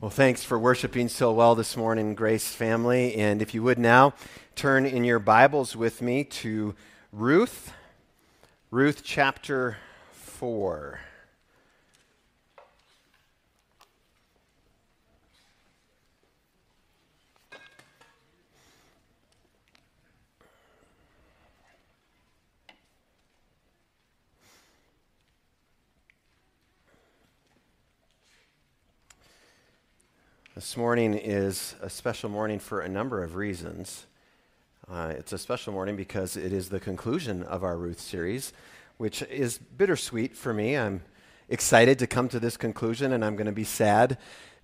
Well, thanks for worshiping so well this morning, Grace family. And if you would now turn in your Bibles with me to Ruth, Ruth chapter 4. This morning is a special morning for a number of reasons. Uh, it's a special morning because it is the conclusion of our Ruth series, which is bittersweet for me. I'm excited to come to this conclusion, and I'm going to be sad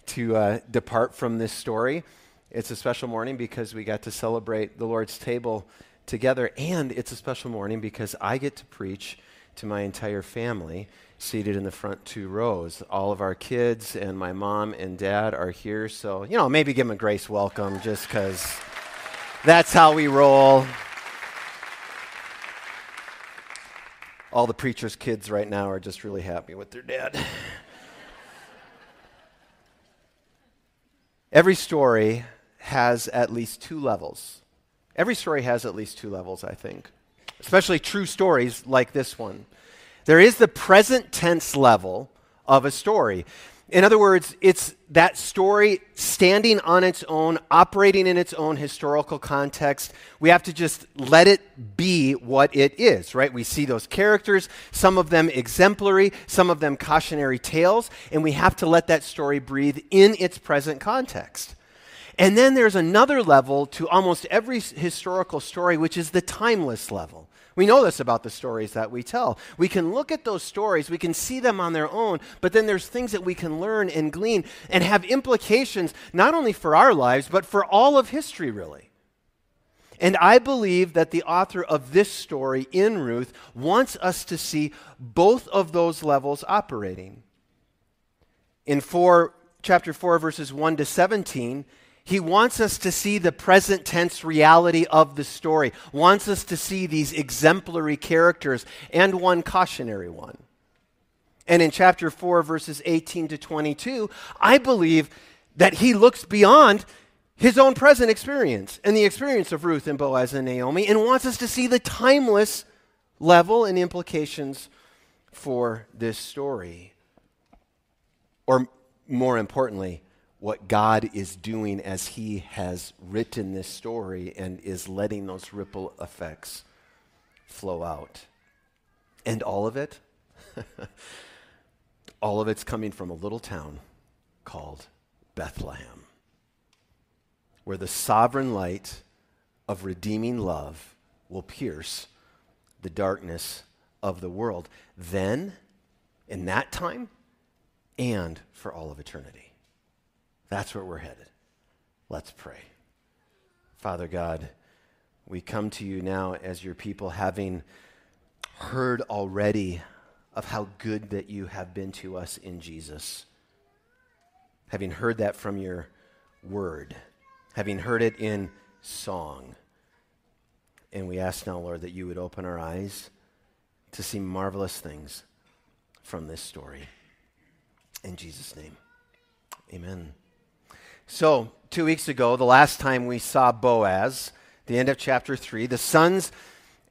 to uh, depart from this story. It's a special morning because we got to celebrate the Lord's table together, and it's a special morning because I get to preach to my entire family seated in the front two rows. All of our kids and my mom and dad are here, so, you know, maybe give them a grace welcome just because that's how we roll. All the preacher's kids right now are just really happy with their dad. Every story has at least two levels. Every story has at least two levels, I think, especially true stories like this one. There is the present tense level of a story. In other words, it's that story standing on its own, operating in its own historical context. We have to just let it be what it is, right? We see those characters, some of them exemplary, some of them cautionary tales, and we have to let that story breathe in its present context. And then there's another level to almost every historical story, which is the timeless level. We know this about the stories that we tell. We can look at those stories, we can see them on their own, but then there's things that we can learn and glean and have implications not only for our lives, but for all of history, really. And I believe that the author of this story in Ruth wants us to see both of those levels operating. In 4, chapter 4, verses 1 to 17, he wants us to see the present tense reality of the story, wants us to see these exemplary characters and one cautionary one. And in chapter 4, verses 18 to 22, I believe that he looks beyond his own present experience and the experience of Ruth and Boaz and Naomi and wants us to see the timeless level and implications for this story. Or more importantly, what God is doing as He has written this story and is letting those ripple effects flow out. And all of it, all of it's coming from a little town called Bethlehem, where the sovereign light of redeeming love will pierce the darkness of the world. Then, in that time, and for all of eternity. That's where we're headed. Let's pray. Father God, we come to you now as your people, having heard already of how good that you have been to us in Jesus. Having heard that from your word, having heard it in song. And we ask now, Lord, that you would open our eyes to see marvelous things from this story. In Jesus' name, amen. So, two weeks ago, the last time we saw Boaz, the end of chapter 3, the sun's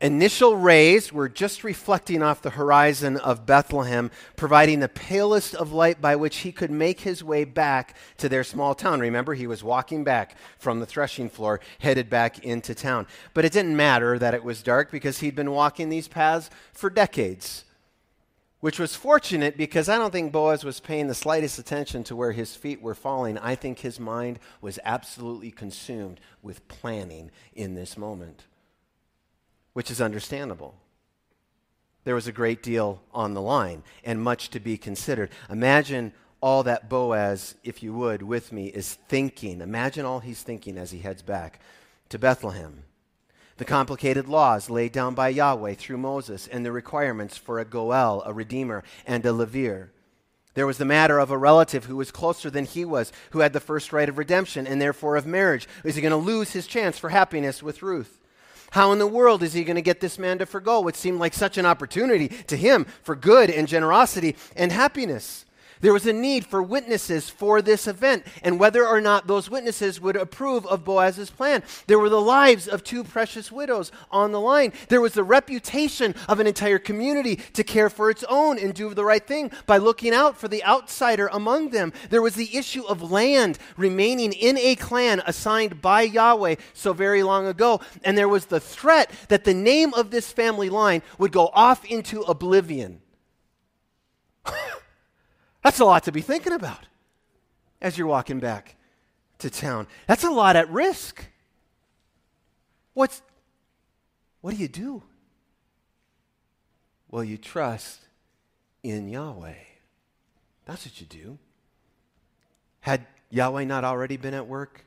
initial rays were just reflecting off the horizon of Bethlehem, providing the palest of light by which he could make his way back to their small town. Remember, he was walking back from the threshing floor, headed back into town. But it didn't matter that it was dark because he'd been walking these paths for decades which was fortunate because I don't think Boaz was paying the slightest attention to where his feet were falling. I think his mind was absolutely consumed with planning in this moment, which is understandable. There was a great deal on the line and much to be considered. Imagine all that Boaz, if you would, with me, is thinking. Imagine all he's thinking as he heads back to Bethlehem the complicated laws laid down by Yahweh through Moses, and the requirements for a Goel, a redeemer, and a Levir. There was the matter of a relative who was closer than he was, who had the first right of redemption and therefore of marriage. Is he going to lose his chance for happiness with Ruth? How in the world is he going to get this man to forego what seemed like such an opportunity to him for good and generosity and happiness? There was a need for witnesses for this event and whether or not those witnesses would approve of Boaz's plan. There were the lives of two precious widows on the line. There was the reputation of an entire community to care for its own and do the right thing by looking out for the outsider among them. There was the issue of land remaining in a clan assigned by Yahweh so very long ago. And there was the threat that the name of this family line would go off into oblivion. That's a lot to be thinking about as you're walking back to town. That's a lot at risk. What's what do you do? Well, you trust in Yahweh. That's what you do. Had Yahweh not already been at work?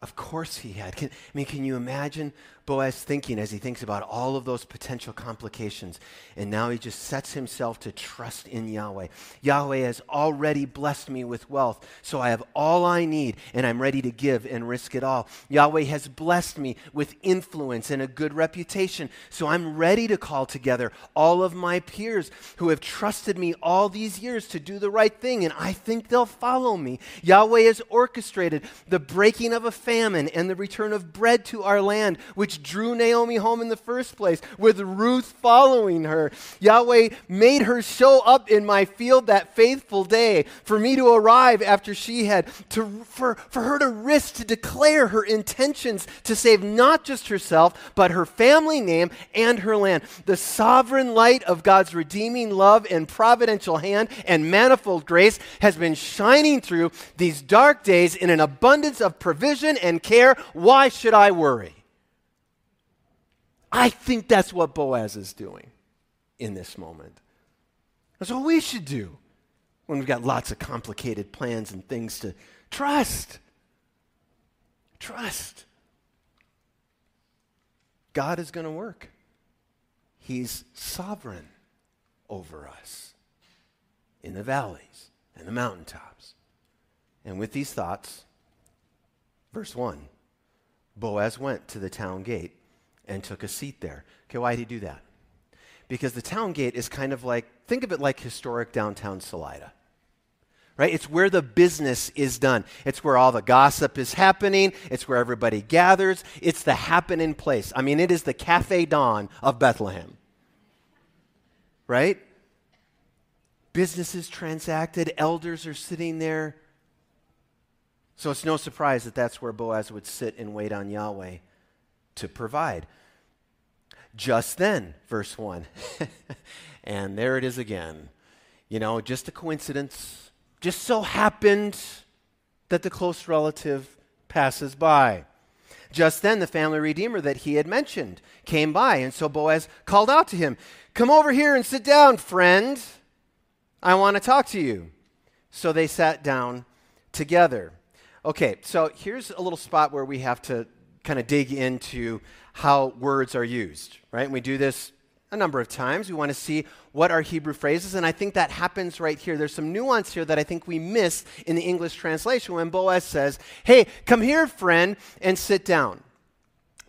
Of course he had. Can, I mean, can you imagine Boaz thinking as he thinks about all of those potential complications. And now he just sets himself to trust in Yahweh. Yahweh has already blessed me with wealth, so I have all I need, and I'm ready to give and risk it all. Yahweh has blessed me with influence and a good reputation, so I'm ready to call together all of my peers who have trusted me all these years to do the right thing, and I think they'll follow me. Yahweh has orchestrated the breaking of a famine and the return of bread to our land, which drew Naomi home in the first place, with Ruth following her. Yahweh made her show up in my field that faithful day for me to arrive after she had, to, for, for her to risk to declare her intentions to save not just herself, but her family name and her land. The sovereign light of God's redeeming love and providential hand and manifold grace has been shining through these dark days in an abundance of provision and care. Why should I worry? I think that's what Boaz is doing in this moment. That's what we should do when we've got lots of complicated plans and things to trust. Trust. God is going to work. He's sovereign over us in the valleys and the mountaintops. And with these thoughts, verse 1 Boaz went to the town gate and took a seat there. Okay, why did he do that? Because the town gate is kind of like, think of it like historic downtown Salida. Right? It's where the business is done. It's where all the gossip is happening. It's where everybody gathers. It's the happening place. I mean, it is the Cafe Dawn of Bethlehem. Right? Business is transacted, elders are sitting there. So it's no surprise that that's where Boaz would sit and wait on Yahweh to provide. Just then, verse 1. and there it is again. You know, just a coincidence. Just so happened that the close relative passes by. Just then, the family redeemer that he had mentioned came by, and so Boaz called out to him, Come over here and sit down, friend. I want to talk to you. So they sat down together. Okay, so here's a little spot where we have to kind of dig into how words are used, right? And we do this a number of times. We want to see what are Hebrew phrases, and I think that happens right here. There's some nuance here that I think we miss in the English translation when Boaz says, Hey, come here, friend, and sit down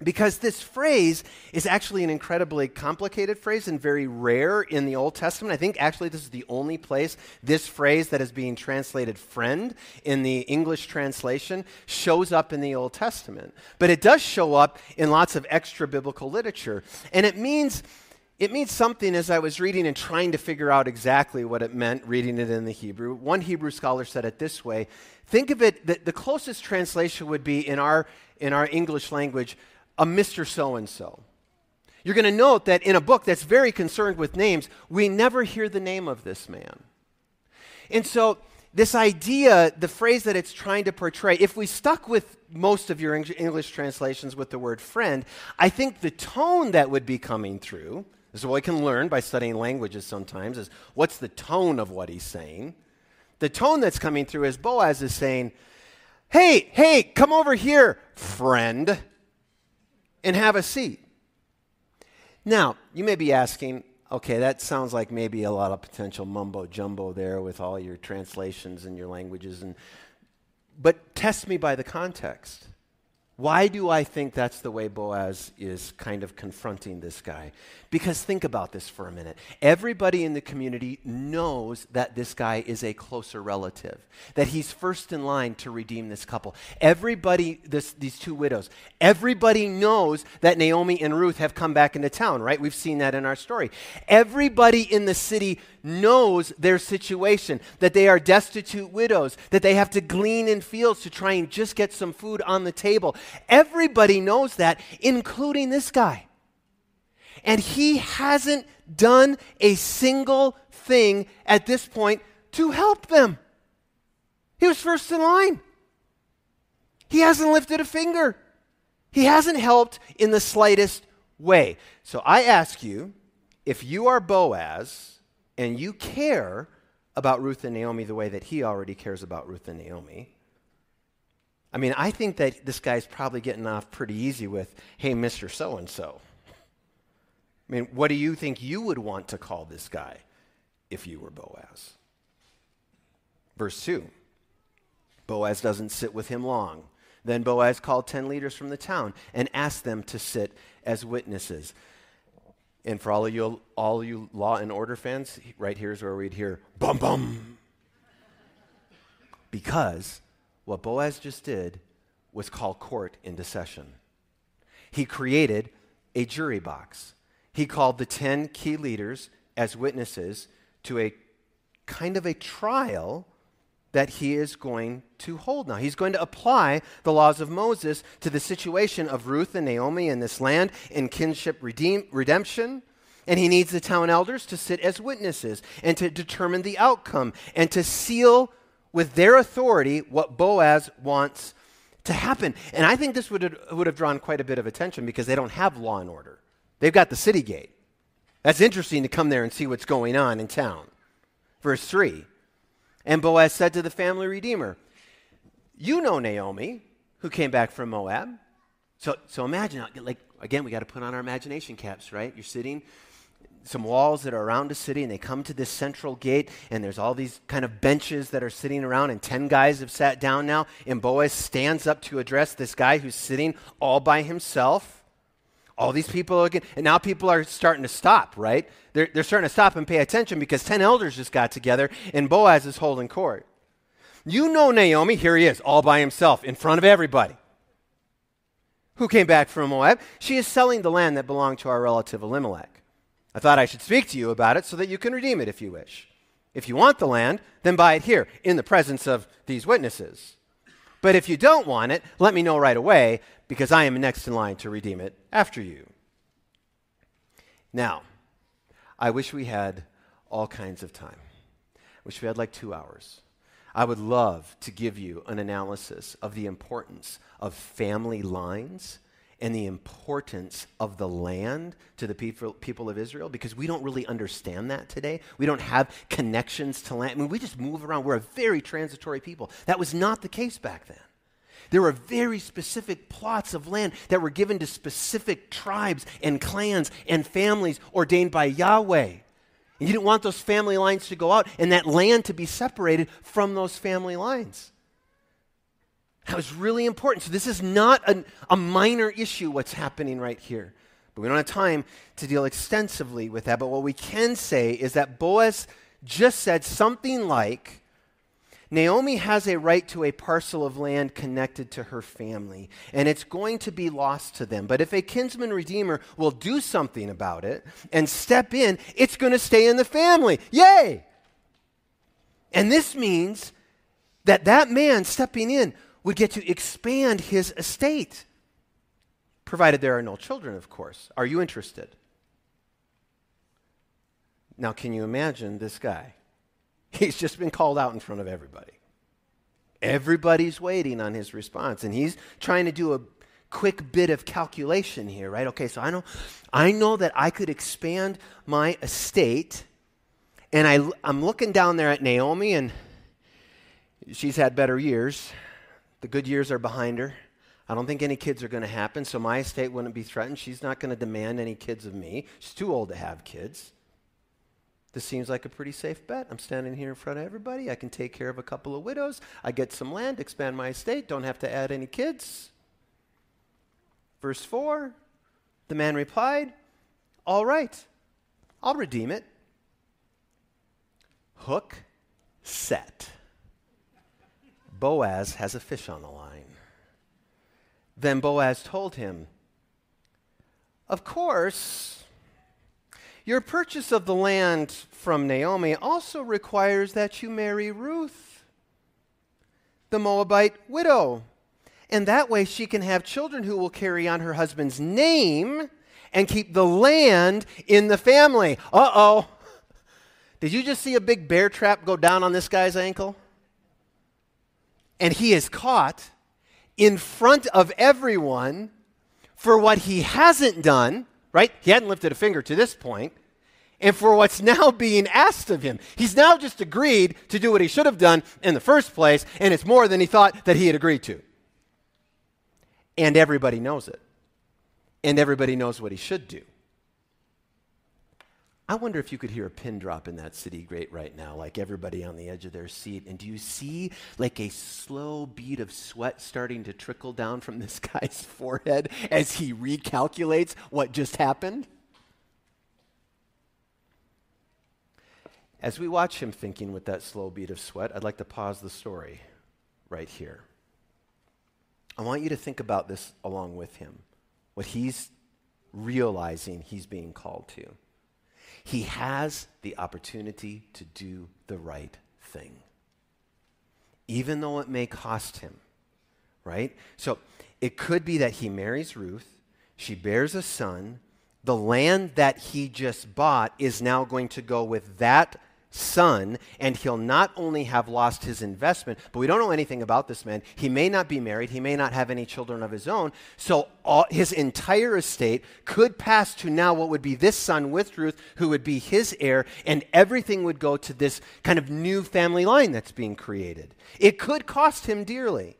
because this phrase is actually an incredibly complicated phrase and very rare in the Old Testament. I think actually this is the only place this phrase that is being translated friend in the English translation shows up in the Old Testament. But it does show up in lots of extra biblical literature. And it means it means something as I was reading and trying to figure out exactly what it meant reading it in the Hebrew. One Hebrew scholar said it this way Think of it, the, the closest translation would be in our, in our English language a Mr. So and so. You're going to note that in a book that's very concerned with names, we never hear the name of this man. And so, this idea, the phrase that it's trying to portray, if we stuck with most of your English translations with the word friend, I think the tone that would be coming through, this is what we can learn by studying languages sometimes, is what's the tone of what he's saying. The tone that's coming through is Boaz is saying, Hey, hey, come over here, friend and have a seat. Now, you may be asking, okay, that sounds like maybe a lot of potential mumbo jumbo there with all your translations and your languages and but test me by the context. Why do I think that's the way Boaz is kind of confronting this guy? Because think about this for a minute. Everybody in the community knows that this guy is a closer relative, that he's first in line to redeem this couple. Everybody, this, these two widows, everybody knows that Naomi and Ruth have come back into town, right? We've seen that in our story. Everybody in the city knows their situation, that they are destitute widows, that they have to glean in fields to try and just get some food on the table. Everybody knows that, including this guy. And he hasn't done a single thing at this point to help them. He was first in line. He hasn't lifted a finger. He hasn't helped in the slightest way. So I ask you if you are Boaz, and you care about Ruth and Naomi the way that he already cares about Ruth and Naomi, I mean, I think that this guy's probably getting off pretty easy with, hey, Mr. So and so. I mean, what do you think you would want to call this guy if you were Boaz? Verse 2 Boaz doesn't sit with him long. Then Boaz called 10 leaders from the town and asked them to sit as witnesses. And for all of you, all you law and order fans, right here's where we'd hear bum bum. Because what Boaz just did was call court into session. He created a jury box. He called the 10 key leaders as witnesses to a kind of a trial that he is going to hold now. He's going to apply the laws of Moses to the situation of Ruth and Naomi in this land in kinship redeem, redemption. And he needs the town elders to sit as witnesses and to determine the outcome and to seal with their authority what Boaz wants to happen. And I think this would have, would have drawn quite a bit of attention because they don't have law and order. They've got the city gate. That's interesting to come there and see what's going on in town. Verse 3 and Boaz said to the family redeemer, You know Naomi, who came back from Moab. So, so imagine, like, again, we got to put on our imagination caps, right? You're sitting, some walls that are around a city, and they come to this central gate, and there's all these kind of benches that are sitting around, and 10 guys have sat down now, and Boaz stands up to address this guy who's sitting all by himself all these people looking, and now people are starting to stop, right? They're, they're starting to stop and pay attention because 10 elders just got together and Boaz is holding court. You know Naomi, here he is, all by himself, in front of everybody. Who came back from Moab? She is selling the land that belonged to our relative Elimelech. I thought I should speak to you about it so that you can redeem it if you wish. If you want the land, then buy it here in the presence of these witnesses. But if you don't want it, let me know right away because I am next in line to redeem it after you. Now, I wish we had all kinds of time. I wish we had like two hours. I would love to give you an analysis of the importance of family lines and the importance of the land to the people, people of Israel because we don't really understand that today. We don't have connections to land. I mean, we just move around. We're a very transitory people. That was not the case back then. There were very specific plots of land that were given to specific tribes and clans and families ordained by Yahweh. And you didn't want those family lines to go out and that land to be separated from those family lines. That was really important. So, this is not a, a minor issue, what's happening right here. But we don't have time to deal extensively with that. But what we can say is that Boaz just said something like, Naomi has a right to a parcel of land connected to her family, and it's going to be lost to them. But if a kinsman redeemer will do something about it and step in, it's going to stay in the family. Yay! And this means that that man stepping in would get to expand his estate, provided there are no children, of course. Are you interested? Now, can you imagine this guy? He's just been called out in front of everybody. Everybody's waiting on his response, and he's trying to do a quick bit of calculation here, right? Okay, so I know, I know that I could expand my estate, and I, I'm looking down there at Naomi, and she's had better years. The good years are behind her. I don't think any kids are going to happen, so my estate wouldn't be threatened. She's not going to demand any kids of me. She's too old to have kids. This seems like a pretty safe bet. I'm standing here in front of everybody. I can take care of a couple of widows. I get some land, expand my estate, don't have to add any kids. Verse 4 The man replied, All right, I'll redeem it. Hook set. Boaz has a fish on the line. Then Boaz told him, Of course, your purchase of the land from Naomi also requires that you marry Ruth, the Moabite widow. And that way she can have children who will carry on her husband's name and keep the land in the family. Uh oh. Did you just see a big bear trap go down on this guy's ankle? And he is caught in front of everyone for what he hasn't done, right? He hadn't lifted a finger to this point, and for what's now being asked of him. He's now just agreed to do what he should have done in the first place, and it's more than he thought that he had agreed to. And everybody knows it. And everybody knows what he should do. I wonder if you could hear a pin drop in that city grate right now, like everybody on the edge of their seat. And do you see like a slow bead of sweat starting to trickle down from this guy's forehead as he recalculates what just happened? As we watch him thinking with that slow beat of sweat, I'd like to pause the story right here. I want you to think about this along with him, what he's realizing he's being called to. He has the opportunity to do the right thing, even though it may cost him, right? So it could be that he marries Ruth, she bears a son. The land that he just bought is now going to go with that son, and he'll not only have lost his investment, but we don't know anything about this man. He may not be married, he may not have any children of his own. So all, his entire estate could pass to now what would be this son with Ruth, who would be his heir, and everything would go to this kind of new family line that's being created. It could cost him dearly.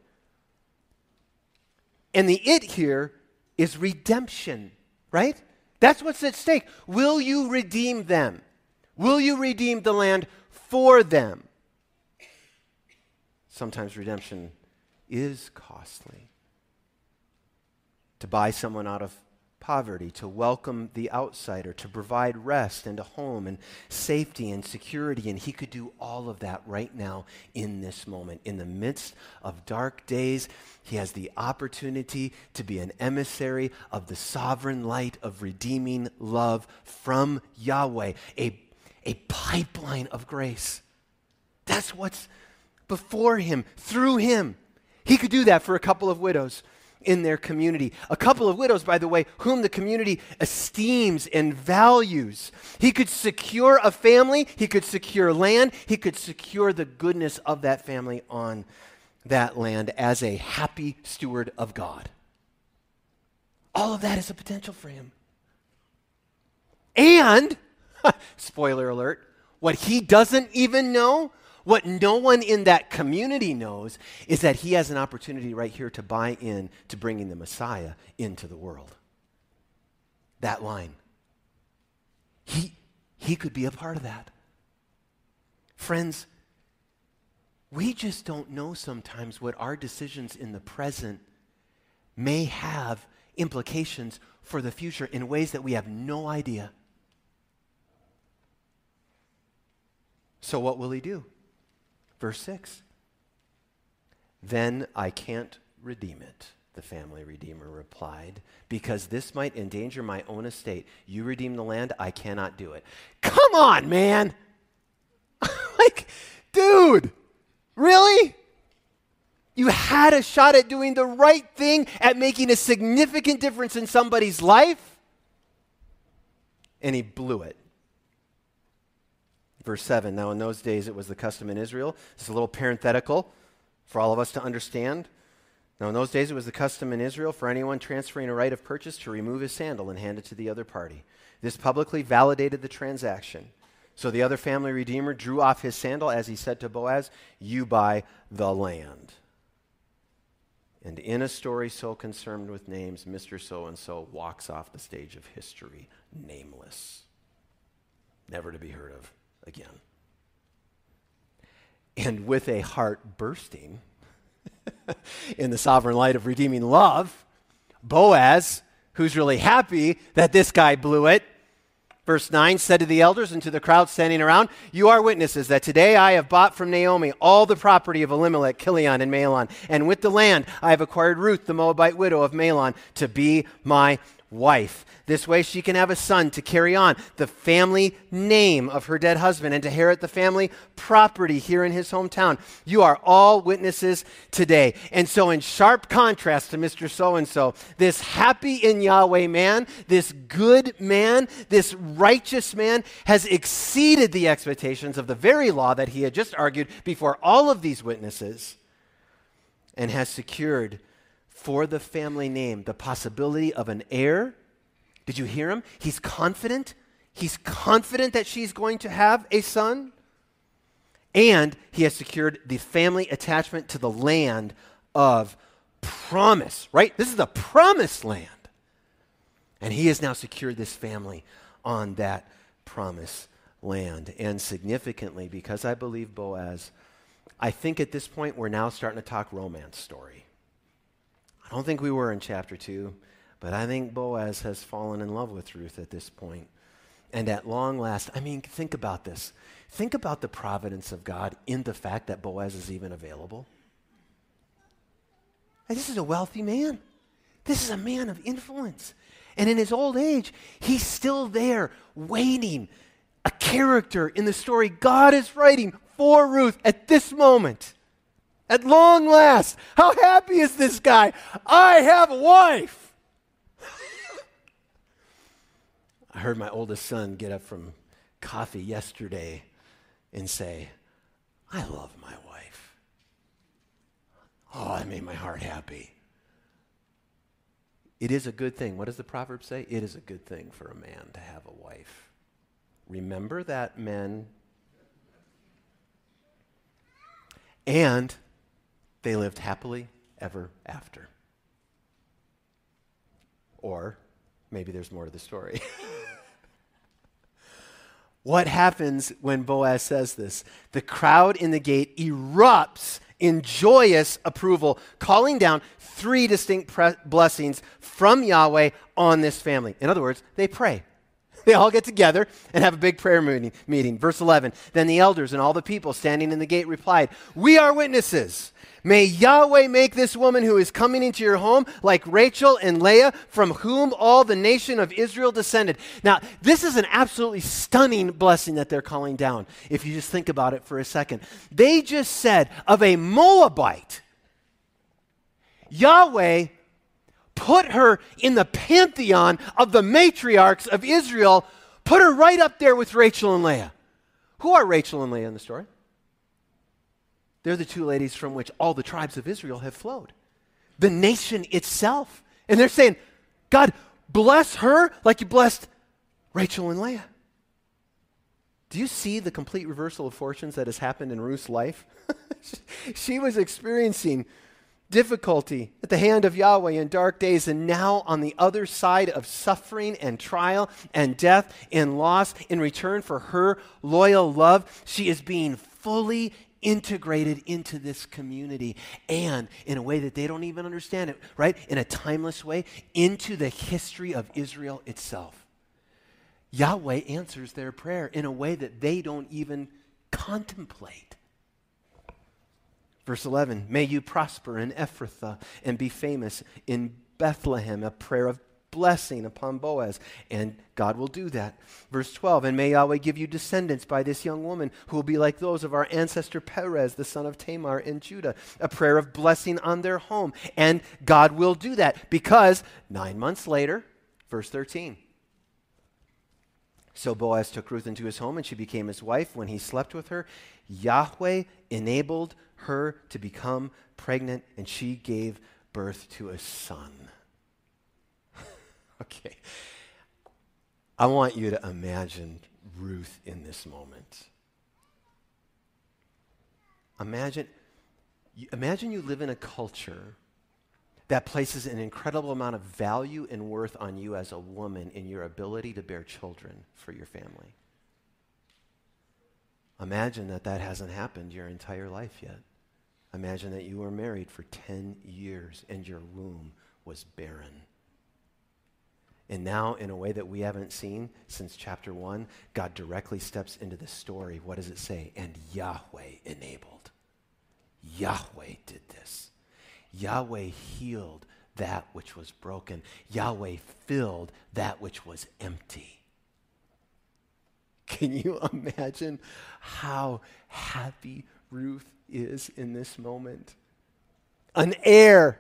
And the it here is redemption, right? That's what's at stake. Will you redeem them? Will you redeem the land for them? Sometimes redemption is costly. To buy someone out of poverty, to welcome the outsider, to provide rest and a home and safety and security. And he could do all of that right now in this moment. In the midst of dark days, he has the opportunity to be an emissary of the sovereign light of redeeming love from Yahweh, a a pipeline of grace. That's what's before him, through him. He could do that for a couple of widows in their community. A couple of widows, by the way, whom the community esteems and values. He could secure a family, he could secure land, he could secure the goodness of that family on that land as a happy steward of God. All of that is a potential for him. And Spoiler alert. What he doesn't even know, what no one in that community knows, is that he has an opportunity right here to buy in to bringing the Messiah into the world. That line. He, he could be a part of that. Friends, we just don't know sometimes what our decisions in the present may have implications for the future in ways that we have no idea. So what will he do? Verse 6. Then I can't redeem it, the family redeemer replied, because this might endanger my own estate. You redeem the land, I cannot do it. Come on, man! like, dude, really? You had a shot at doing the right thing, at making a significant difference in somebody's life, and he blew it. Verse 7 Now, in those days, it was the custom in Israel. This is a little parenthetical for all of us to understand. Now, in those days, it was the custom in Israel for anyone transferring a right of purchase to remove his sandal and hand it to the other party. This publicly validated the transaction. So the other family redeemer drew off his sandal as he said to Boaz, You buy the land. And in a story so concerned with names, Mr. So and so walks off the stage of history, nameless, never to be heard of again. And with a heart bursting in the sovereign light of redeeming love, Boaz, who's really happy that this guy blew it, Verse 9 said to the elders and to the crowd standing around, You are witnesses that today I have bought from Naomi all the property of Elimelech, Kilion, and Mahlon. And with the land I have acquired Ruth, the Moabite widow of Mahlon, to be my wife. This way she can have a son to carry on the family name of her dead husband and to inherit the family property here in his hometown. You are all witnesses today. And so, in sharp contrast to Mr. So and so, this happy in Yahweh man, this good man, this righteous man has exceeded the expectations of the very law that he had just argued before all of these witnesses and has secured for the family name the possibility of an heir did you hear him? He's confident. He's confident that she's going to have a son. And he has secured the family attachment to the land of promise, right? This is the promised land. And he has now secured this family on that promise land. And significantly, because I believe Boaz, I think at this point we're now starting to talk romance story. I don't think we were in chapter 2. But I think Boaz has fallen in love with Ruth at this point. And at long last, I mean, think about this. Think about the providence of God in the fact that Boaz is even available. And this is a wealthy man. This is a man of influence. And in his old age, he's still there waiting, a character in the story God is writing for Ruth at this moment. At long last, how happy is this guy? I have a wife. I heard my oldest son get up from coffee yesterday and say, I love my wife. Oh, that made my heart happy. It is a good thing. What does the proverb say? It is a good thing for a man to have a wife. Remember that, men. And they lived happily ever after. Or maybe there's more to the story. what happens when Boaz says this? The crowd in the gate erupts in joyous approval, calling down three distinct pre- blessings from Yahweh on this family. In other words, they pray. They all get together and have a big prayer meeting, meeting. Verse 11 Then the elders and all the people standing in the gate replied, We are witnesses May Yahweh make this woman who is coming into your home like Rachel and Leah, from whom all the nation of Israel descended. Now, this is an absolutely stunning blessing that they're calling down, if you just think about it for a second. They just said of a Moabite, Yahweh put her in the pantheon of the matriarchs of Israel, put her right up there with Rachel and Leah. Who are Rachel and Leah in the story? They're the two ladies from which all the tribes of Israel have flowed. The nation itself. And they're saying, God, bless her like you blessed Rachel and Leah. Do you see the complete reversal of fortunes that has happened in Ruth's life? she was experiencing difficulty at the hand of Yahweh in dark days, and now on the other side of suffering and trial and death and loss, in return for her loyal love, she is being fully integrated into this community and in a way that they don't even understand it, right? In a timeless way, into the history of Israel itself. Yahweh answers their prayer in a way that they don't even contemplate. Verse 11 May you prosper in Ephrathah and be famous in Bethlehem, a prayer of blessing upon Boaz. And God will do that. Verse 12, and may Yahweh give you descendants by this young woman who will be like those of our ancestor Perez, the son of Tamar in Judah. A prayer of blessing on their home. And God will do that because nine months later, verse 13. So Boaz took Ruth into his home, and she became his wife. When he slept with her, Yahweh enabled her to become pregnant, and she gave birth to a son. Okay. I want you to imagine Ruth in this moment. Imagine, imagine you live in a culture that places an incredible amount of value and worth on you as a woman in your ability to bear children for your family. Imagine that that hasn't happened your entire life yet. Imagine that you were married for 10 years and your womb was barren. And now, in a way that we haven't seen since chapter 1, God directly steps into the story. What does it say? And Yahweh enabled. Yahweh did this. Yahweh healed that which was broken. Yahweh filled that which was empty. Can you imagine how happy Ruth is in this moment? An heir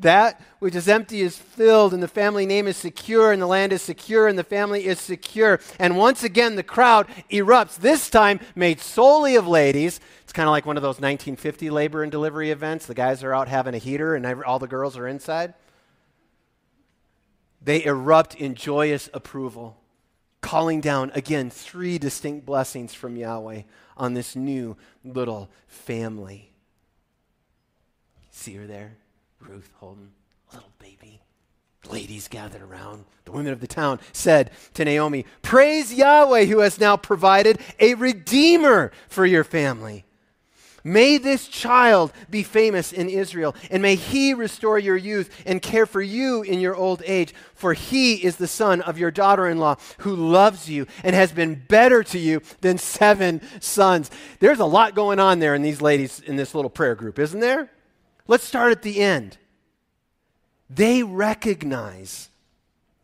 that which is empty is filled, and the family name is secure, and the land is secure, and the family is secure. And once again, the crowd erupts, this time made solely of ladies. It's kind of like one of those 1950 labor and delivery events. The guys are out having a heater, and all the girls are inside. They erupt in joyous approval, calling down again three distinct blessings from Yahweh on this new little family. See her there? Ruth holding a little baby. Ladies gathered around. The women of the town said to Naomi, Praise Yahweh who has now provided a redeemer for your family. May this child be famous in Israel, and may he restore your youth and care for you in your old age. For he is the son of your daughter in law who loves you and has been better to you than seven sons. There's a lot going on there in these ladies in this little prayer group, isn't there? Let's start at the end. They recognize,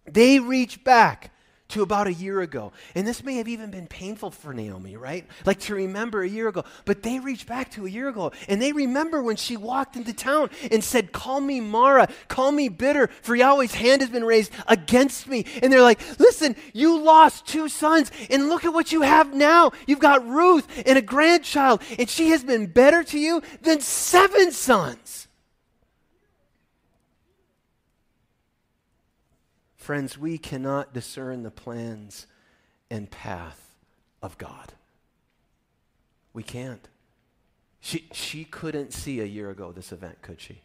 they reach back to about a year ago. And this may have even been painful for Naomi, right? Like to remember a year ago. But they reach back to a year ago and they remember when she walked into town and said, Call me Mara, call me bitter, for Yahweh's hand has been raised against me. And they're like, Listen, you lost two sons and look at what you have now. You've got Ruth and a grandchild, and she has been better to you than seven sons. Friends, we cannot discern the plans and path of God. We can't. She, she couldn't see a year ago this event, could she?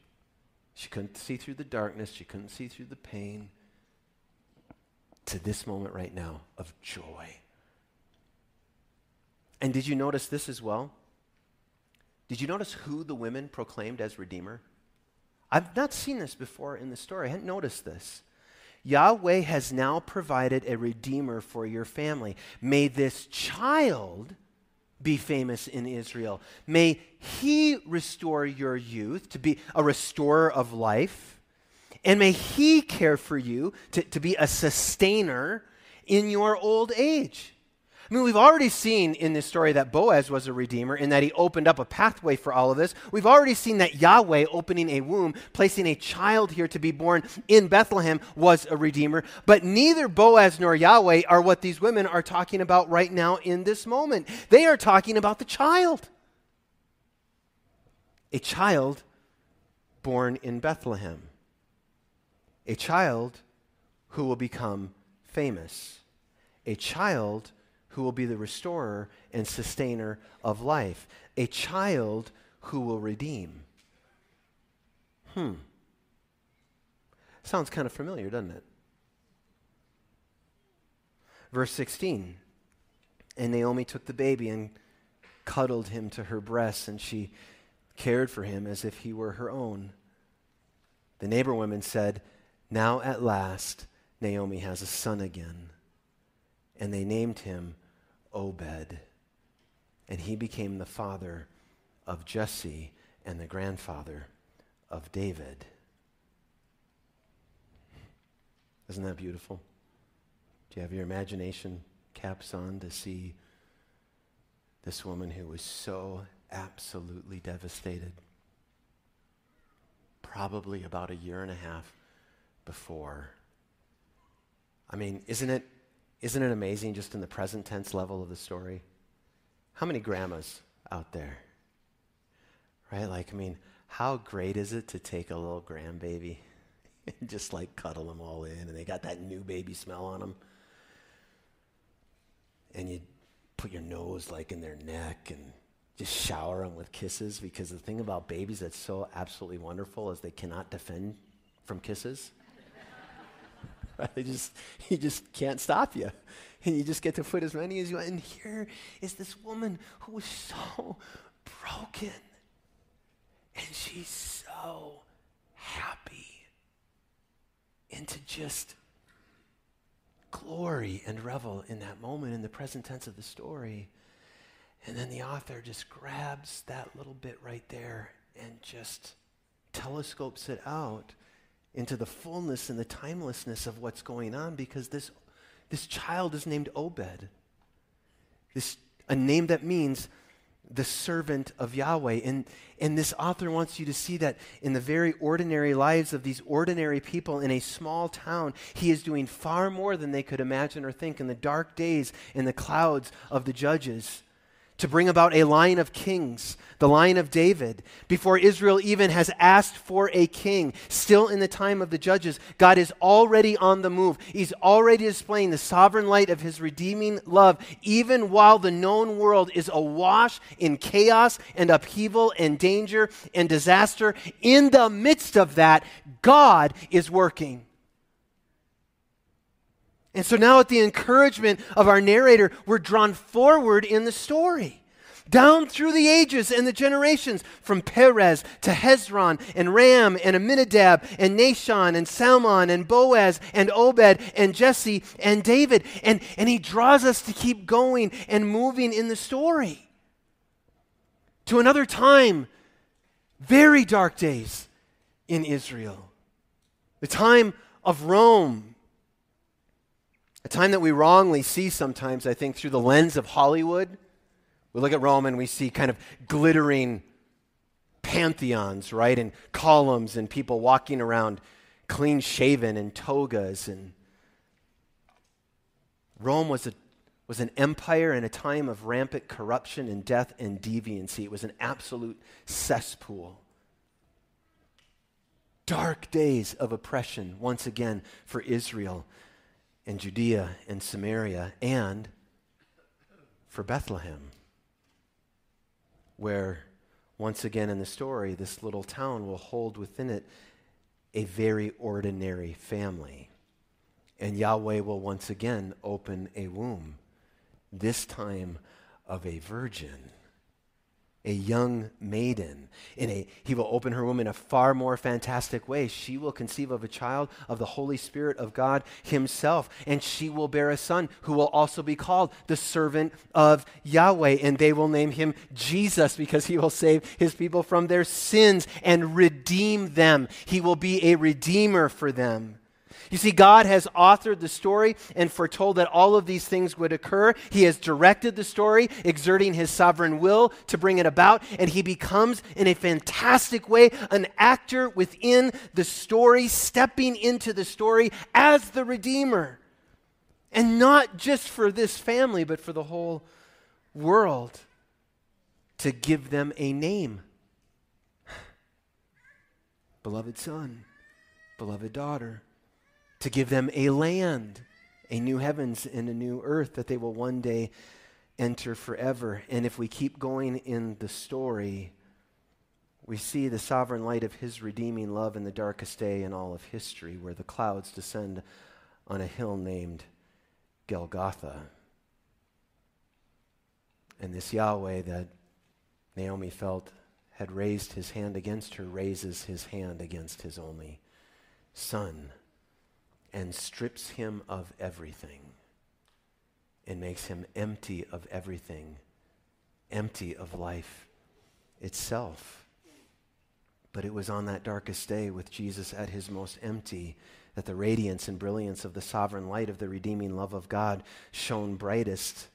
She couldn't see through the darkness. She couldn't see through the pain. To this moment right now of joy. And did you notice this as well? Did you notice who the women proclaimed as Redeemer? I've not seen this before in the story. I hadn't noticed this. Yahweh has now provided a redeemer for your family. May this child be famous in Israel. May he restore your youth to be a restorer of life. And may he care for you to, to be a sustainer in your old age. I mean, we've already seen in this story that Boaz was a redeemer and that he opened up a pathway for all of this. We've already seen that Yahweh opening a womb, placing a child here to be born in Bethlehem was a redeemer. But neither Boaz nor Yahweh are what these women are talking about right now in this moment. They are talking about the child. A child born in Bethlehem. A child who will become famous. A child who will be the restorer and sustainer of life, a child who will redeem. Hmm. Sounds kind of familiar, doesn't it? Verse 16 And Naomi took the baby and cuddled him to her breast, and she cared for him as if he were her own. The neighbor women said, Now at last Naomi has a son again and they named him Obed. And he became the father of Jesse and the grandfather of David. Isn't that beautiful? Do you have your imagination caps on to see this woman who was so absolutely devastated? Probably about a year and a half before. I mean, isn't it isn't it amazing just in the present tense level of the story? How many grandmas out there? Right? Like, I mean, how great is it to take a little grandbaby and just like cuddle them all in and they got that new baby smell on them? And you put your nose like in their neck and just shower them with kisses because the thing about babies that's so absolutely wonderful is they cannot defend from kisses. They just, he just can't stop you. And you just get to put as many as you want. And here is this woman who was so broken. And she's so happy. into just glory and revel in that moment in the present tense of the story. And then the author just grabs that little bit right there and just telescopes it out into the fullness and the timelessness of what's going on because this, this child is named Obed. This, a name that means the servant of Yahweh. And, and this author wants you to see that in the very ordinary lives of these ordinary people in a small town, he is doing far more than they could imagine or think in the dark days in the clouds of the judges to bring about a line of kings, the line of David. Before Israel even has asked for a king, still in the time of the judges, God is already on the move. He's already displaying the sovereign light of his redeeming love, even while the known world is awash in chaos and upheaval and danger and disaster. In the midst of that, God is working. And so now, at the encouragement of our narrator, we're drawn forward in the story. Down through the ages and the generations, from Perez to Hezron and Ram and Amminadab and Nahshon and Salmon and Boaz and Obed and Jesse and David. And, and he draws us to keep going and moving in the story. To another time, very dark days in Israel. The time of Rome a time that we wrongly see sometimes, I think, through the lens of Hollywood. We look at Rome and we see kind of glittering pantheons, right? And columns and people walking around clean shaven and togas. And Rome was, a, was an empire in a time of rampant corruption and death and deviancy. It was an absolute cesspool. Dark days of oppression, once again, for Israel and Judea and Samaria and for Bethlehem, where once again in the story, this little town will hold within it a very ordinary family. And Yahweh will once again open a womb, this time of a virgin a young maiden. In a, he will open her womb in a far more fantastic way. She will conceive of a child of the Holy Spirit of God Himself, and she will bear a son who will also be called the servant of Yahweh. And they will name him Jesus because he will save his people from their sins and redeem them. He will be a redeemer for them. You see, God has authored the story and foretold that all of these things would occur. He has directed the story, exerting his sovereign will to bring it about, and he becomes, in a fantastic way, an actor within the story, stepping into the story as the Redeemer. And not just for this family, but for the whole world to give them a name. Beloved son, beloved daughter to give them a land, a new heavens and a new earth that they will one day enter forever. And if we keep going in the story, we see the sovereign light of his redeeming love in the darkest day in all of history, where the clouds descend on a hill named Golgotha. And this Yahweh that Naomi felt had raised his hand against her raises his hand against his only son and strips him of everything and makes him empty of everything, empty of life itself. But it was on that darkest day with Jesus at his most empty that the radiance and brilliance of the sovereign light of the redeeming love of God shone brightest.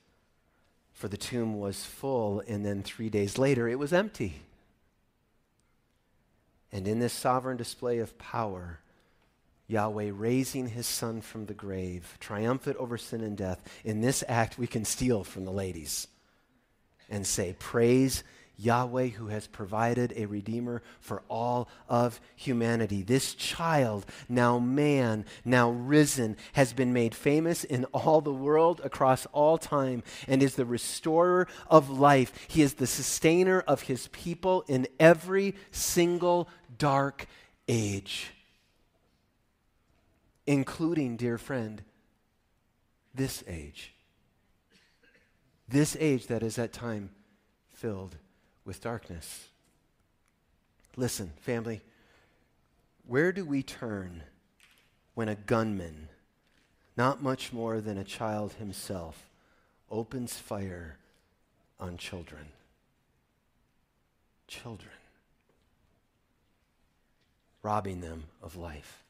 For the tomb was full, and then three days later it was empty. And in this sovereign display of power, Yahweh raising his son from the grave, triumphant over sin and death. In this act, we can steal from the ladies and say, Praise Yahweh who has provided a redeemer for all of humanity. This child, now man, now risen, has been made famous in all the world across all time and is the restorer of life. He is the sustainer of his people in every single dark age including, dear friend, this age. This age that is at time filled with darkness. Listen, family, where do we turn when a gunman, not much more than a child himself, opens fire on children. Children. Robbing them of life.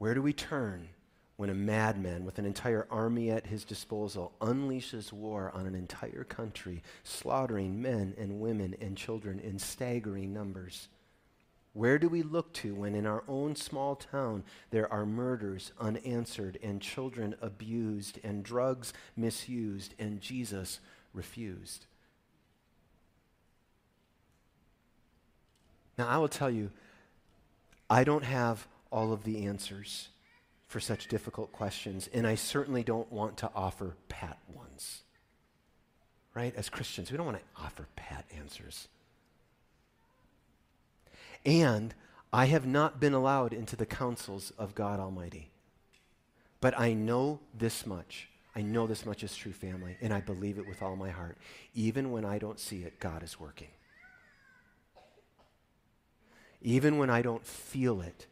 Where do we turn when a madman with an entire army at his disposal unleashes war on an entire country, slaughtering men and women and children in staggering numbers? Where do we look to when in our own small town there are murders unanswered and children abused and drugs misused and Jesus refused? Now, I will tell you, I don't have all of the answers for such difficult questions, and I certainly don't want to offer pat ones. Right? As Christians, we don't want to offer pat answers. And I have not been allowed into the counsels of God Almighty. But I know this much. I know this much is true, family, and I believe it with all my heart. Even when I don't see it, God is working. Even when I don't feel it,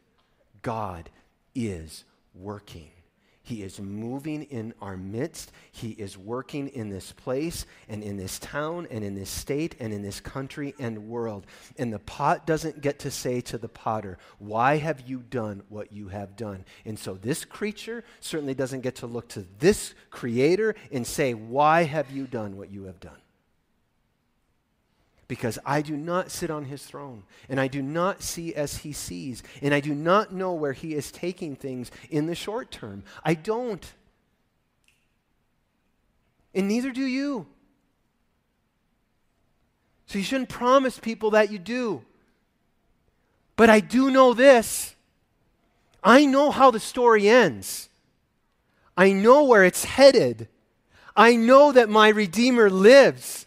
God is working. He is moving in our midst. He is working in this place and in this town and in this state and in this country and world. And the pot doesn't get to say to the potter, Why have you done what you have done? And so this creature certainly doesn't get to look to this creator and say, Why have you done what you have done? Because I do not sit on his throne, and I do not see as he sees, and I do not know where he is taking things in the short term. I don't. And neither do you. So you shouldn't promise people that you do. But I do know this I know how the story ends, I know where it's headed. I know that my Redeemer lives.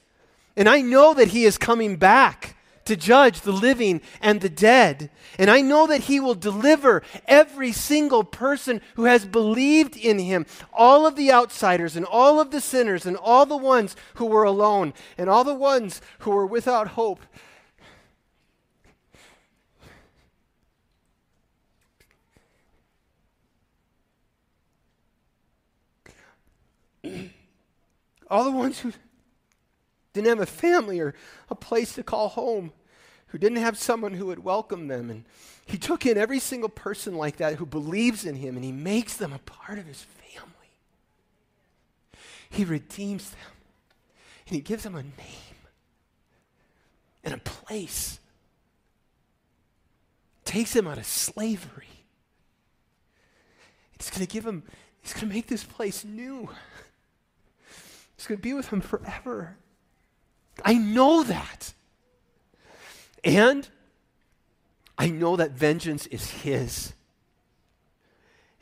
And I know that He is coming back to judge the living and the dead. And I know that He will deliver every single person who has believed in Him, all of the outsiders and all of the sinners and all the ones who were alone and all the ones who were without hope. all the ones who didn't have a family or a place to call home, who didn't have someone who would welcome them. And he took in every single person like that who believes in him and he makes them a part of his family. He redeems them and he gives them a name and a place. Takes them out of slavery. It's going to give them, he's going to make this place new. He's going to be with them forever. I know that. And I know that vengeance is His.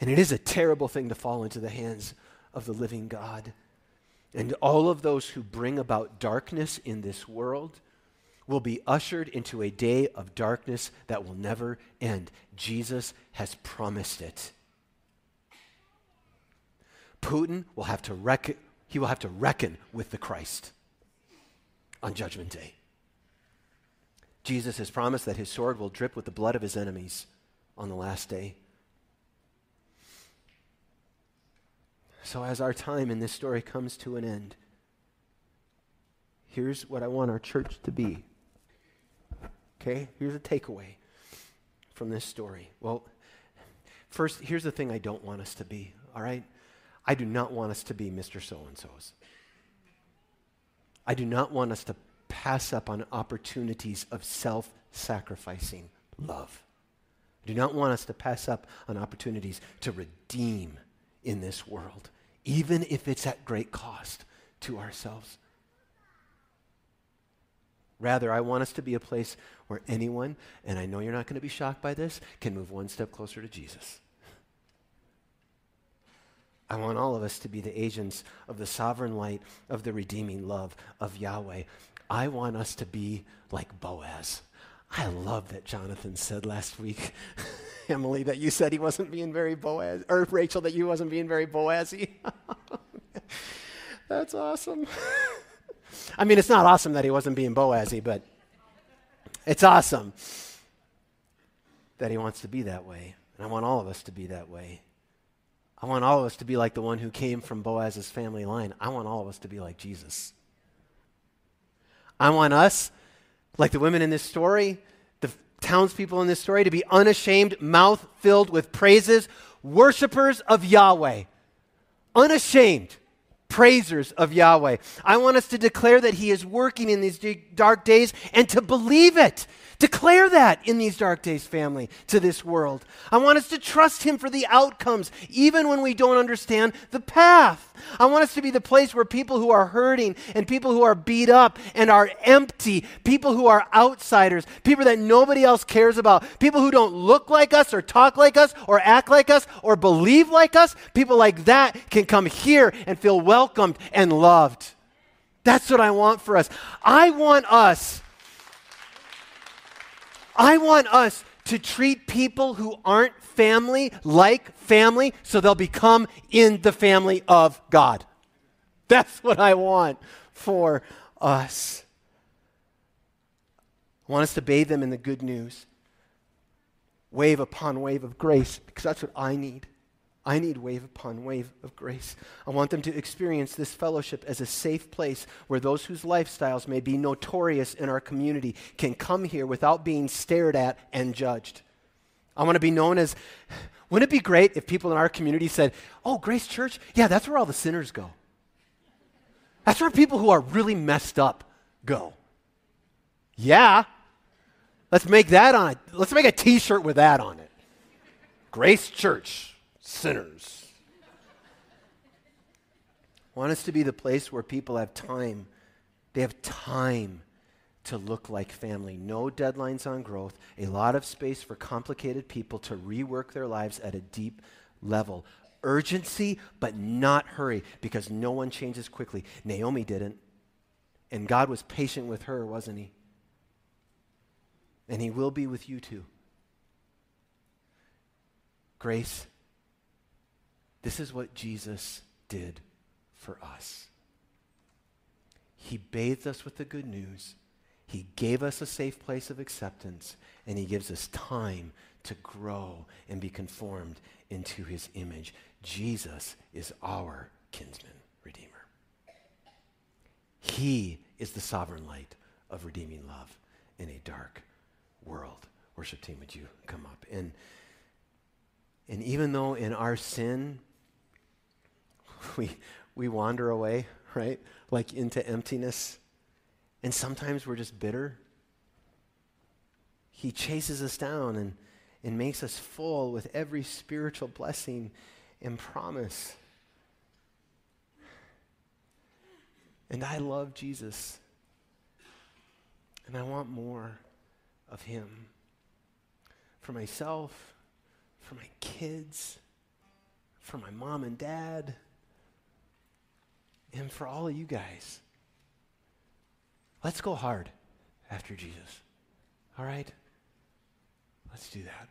And it is a terrible thing to fall into the hands of the living God. And all of those who bring about darkness in this world will be ushered into a day of darkness that will never end. Jesus has promised it. Putin will have to reckon, he will have to reckon with the Christ on Judgment Day. Jesus has promised that his sword will drip with the blood of his enemies on the last day. So, as our time in this story comes to an end, here's what I want our church to be. Okay? Here's a takeaway from this story. Well, first, here's the thing I don't want us to be, all right? I do not want us to be Mr. So and so's. I do not want us to pass up on opportunities of self sacrificing love. I do not want us to pass up on opportunities to redeem in this world, even if it's at great cost to ourselves. Rather, I want us to be a place where anyone, and I know you're not going to be shocked by this, can move one step closer to Jesus. I want all of us to be the agents of the sovereign light of the redeeming love of Yahweh. I want us to be like Boaz. I love that Jonathan said last week, Emily, that you said he wasn't being very Boaz, or Rachel, that you wasn't being very Boazy. That's awesome. I mean, it's not awesome that he wasn't being Boazy, but it's awesome that he wants to be that way. And I want all of us to be that way. I want all of us to be like the one who came from Boaz's family line. I want all of us to be like Jesus. I want us, like the women in this story, the townspeople in this story, to be unashamed, mouth filled with praises, worshipers of Yahweh. Unashamed praisers of Yahweh. I want us to declare that He is working in these dark days and to believe it. Declare that in these dark days, family, to this world. I want us to trust Him for the outcomes, even when we don't understand the path. I want us to be the place where people who are hurting and people who are beat up and are empty, people who are outsiders, people that nobody else cares about, people who don't look like us or talk like us or act like us or believe like us, people like that can come here and feel welcomed and loved. That's what I want for us. I want us I want us to treat people who aren't family like family so they'll become in the family of God. That's what I want for us. I want us to bathe them in the good news, wave upon wave of grace, because that's what I need. I need wave upon wave of grace. I want them to experience this fellowship as a safe place where those whose lifestyles may be notorious in our community can come here without being stared at and judged. I want to be known as, wouldn't it be great if people in our community said, Oh, Grace Church? Yeah, that's where all the sinners go. That's where people who are really messed up go. Yeah. Let's make that on it. Let's make a t shirt with that on it. Grace Church sinners. Want us to be the place where people have time. They have time to look like family. No deadlines on growth, a lot of space for complicated people to rework their lives at a deep level. Urgency, but not hurry, because no one changes quickly. Naomi didn't. And God was patient with her, wasn't he? And he will be with you too. Grace this is what Jesus did for us. He bathed us with the good news. He gave us a safe place of acceptance, and He gives us time to grow and be conformed into His image. Jesus is our kinsman redeemer. He is the sovereign light of redeeming love in a dark world. Worship team, would you come up? And, and even though in our sin, we, we wander away, right? Like into emptiness. And sometimes we're just bitter. He chases us down and, and makes us full with every spiritual blessing and promise. And I love Jesus. And I want more of him for myself, for my kids, for my mom and dad and for all of you guys. Let's go hard after Jesus. All right? Let's do that.